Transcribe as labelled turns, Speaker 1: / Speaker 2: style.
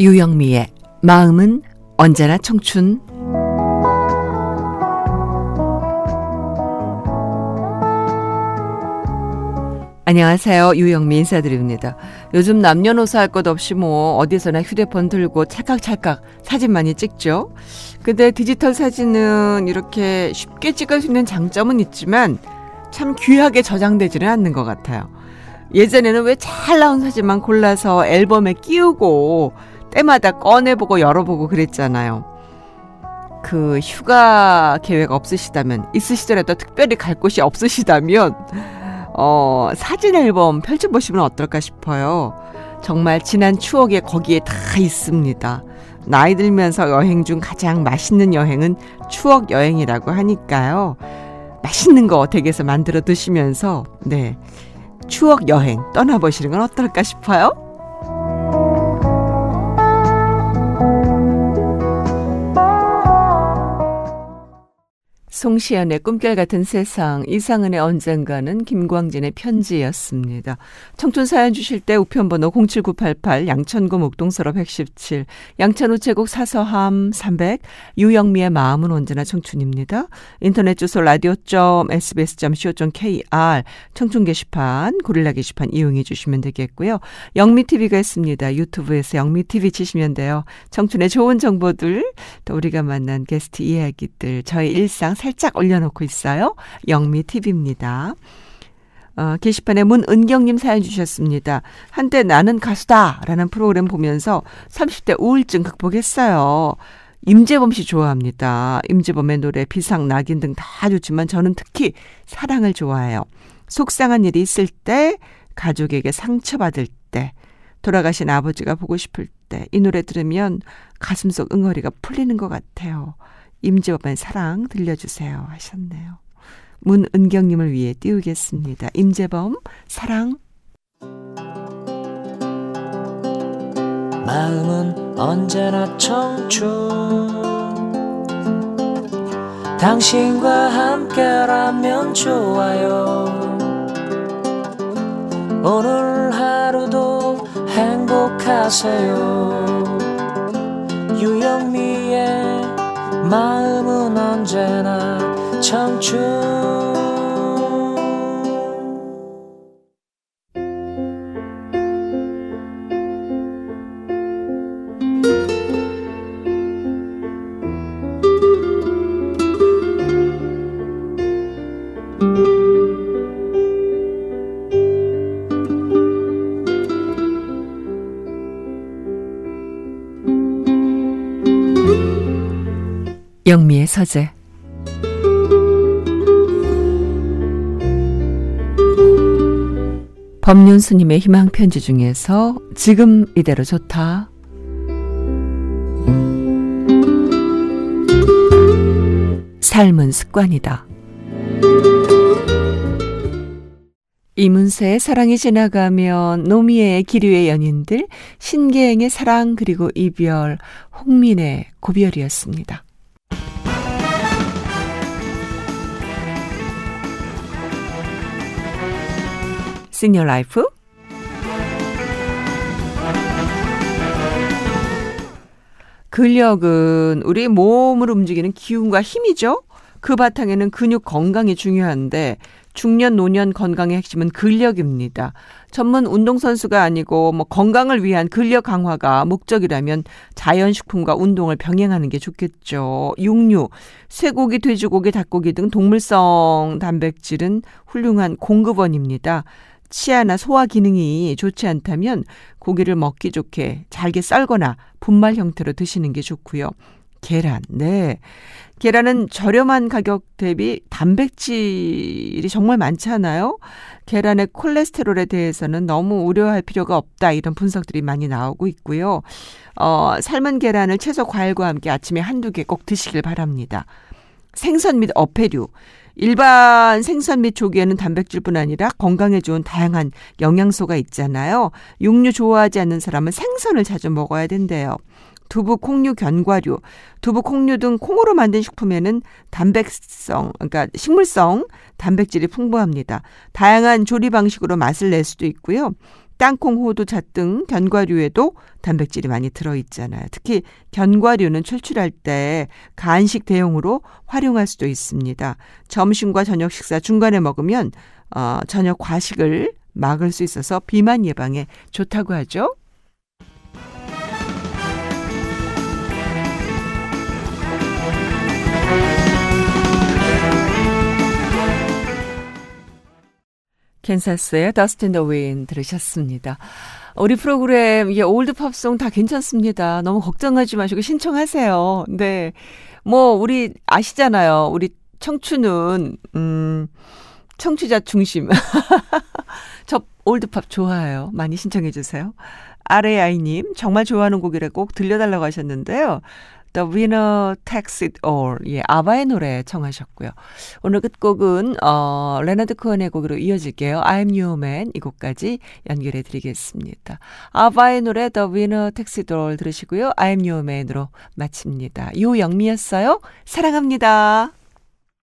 Speaker 1: 유영미의 마음은 언제나 청춘 안녕하세요. 유영미 인사드립니다. 요즘 남녀노소 할 것 없이 뭐 어디서나 휴대폰 들고 찰칵찰칵 사진 많이 찍죠. 근데 디지털 사진은 이렇게 쉽게 찍을 수 있는 장점은 있지만 참 귀하게 저장되지는 않는 것 같아요. 예전에는 왜 잘 나온 사진만 골라서 앨범에 끼우고 때마다 꺼내보고 열어보고 그랬잖아요. 그 휴가 계획 없으시다면 있으시더라도 특별히 갈 곳이 없으시다면 어, 사진 앨범 펼쳐보시면 어떨까 싶어요. 정말 지난 추억에 거기에 다 있습니다. 나이 들면서 여행 중 가장 맛있는 여행은 추억 여행이라고 하니까요. 맛있는 거 댁에서 만들어 드시면서, 네. 추억 여행 떠나보시는 건 어떨까 싶어요? 송시연의 꿈결 같은 세상, 이상은의 언젠가는 김광진의 편지였습니다. 청춘 사연 주실 때 우편번호 07988 양천구 목동서로 117, 양천 우체국 사서함 300, 유영미의 마음은 언제나 청춘입니다. 인터넷 주소 라디오.sbs.co.kr 청춘 게시판, 고릴라 게시판 이용해 주시면 되겠고요. 영미TV가 있습니다. 유튜브에서 영미TV 치시면 돼요. 청춘의 좋은 정보들, 또 우리가 만난 게스트 이야기들, 저의 일상 살 살짝 올려놓고 있어요. 영미 TV입니다. 어, 게시판에 문은경님 사연 주셨습니다. 한때 나는 가수다! 라는 프로그램 보면서 30대 우울증 극복했어요. 임재범 씨 좋아합니다. 임재범의 노래, 비상, 낙인 등 다 좋지만 저는 특히 사랑을 좋아해요. 속상한 일이 있을 때, 가족에게 상처받을 때, 돌아가신 아버지가 보고 싶을 때, 이 노래 들으면 가슴속 응어리가 풀리는 것 같아요. 임재범의 사랑 들려주세요 하셨네요. 문은경님을 위해 띄우겠습니다. 임재범 사랑
Speaker 2: 마음은 언제나 청춘 당신과 함께라면 좋아요 오늘 하루도 행복하세요 유영미의 마음은 언제나 청춘
Speaker 1: 영미의 서재 법륜스님의 희망편지 중에서 지금 이대로 좋다. 삶은 습관이다. 이문세의 사랑이 지나가면 노미의 기류의 연인들, 신계행의 사랑 그리고 이별, 홍민의 고별이었습니다. 시니어 라이프 근력은 우리 몸을 움직이는 기운과 힘이죠. 그 바탕에는 근육 건강이 중요한데 중년 노년 건강의 핵심은 근력입니다. 전문 운동선수가 아니고 뭐 건강을 위한 근력 강화가 목적이라면 자연식품과 운동을 병행하는 게 좋겠죠. 육류, 쇠고기, 돼지고기, 닭고기 등 동물성 단백질은 훌륭한 공급원입니다. 치아나 소화 기능이 좋지 않다면 고기를 먹기 좋게 잘게 썰거나 분말 형태로 드시는 게 좋고요. 계란, 네. 계란은 저렴한 가격 대비 단백질이 정말 많잖아요. 계란의 콜레스테롤에 대해서는 너무 우려할 필요가 없다. 이런 분석들이 많이 나오고 있고요. 어, 삶은 계란을 채소 과일과 함께 아침에 한두 개 꼭 드시길 바랍니다. 생선 및 어패류. 일반 생선 및 조개에는 단백질뿐 아니라 건강에 좋은 다양한 영양소가 있잖아요. 육류 좋아하지 않는 사람은 생선을 자주 먹어야 된대요. 두부, 콩류, 견과류, 두부, 콩류 등 콩으로 만든 식품에는 단백성, 그러니까 식물성 단백질이 풍부합니다. 다양한 조리 방식으로 맛을 낼 수도 있고요. 땅콩, 호두, 잣 등 견과류에도 단백질이 많이 들어있잖아요. 특히 견과류는 출출할 때 간식 대용으로 활용할 수도 있습니다. 점심과 저녁 식사 중간에 먹으면 어, 저녁 과식을 막을 수 있어서 비만 예방에 좋다고 하죠. 캔사스의 Dust in the Wind 들으셨습니다. 우리 프로그램 이게 old 팝송 다 괜찮습니다. 너무 걱정하지 마시고 신청하세요. 네. 뭐 우리 아시잖아요. 우리 청춘은 음 청취자 중심. 저 old pop 좋아해요. 많이 신청해 주세요. RAI님 정말 좋아하는 곡이라 꼭 들려달라고 하셨는데요. The Winner Takes It All. 예, 아바의 노래 청하셨고요. 오늘 끝곡은, 어, 레나드 코언의 곡으로 이어질게요. I'm Your Man. 이 곡까지 연결해 드리겠습니다. 아바의 노래 The Winner Takes It All 들으시고요. I'm Your Man으로 마칩니다. 요영미였어요. 사랑합니다.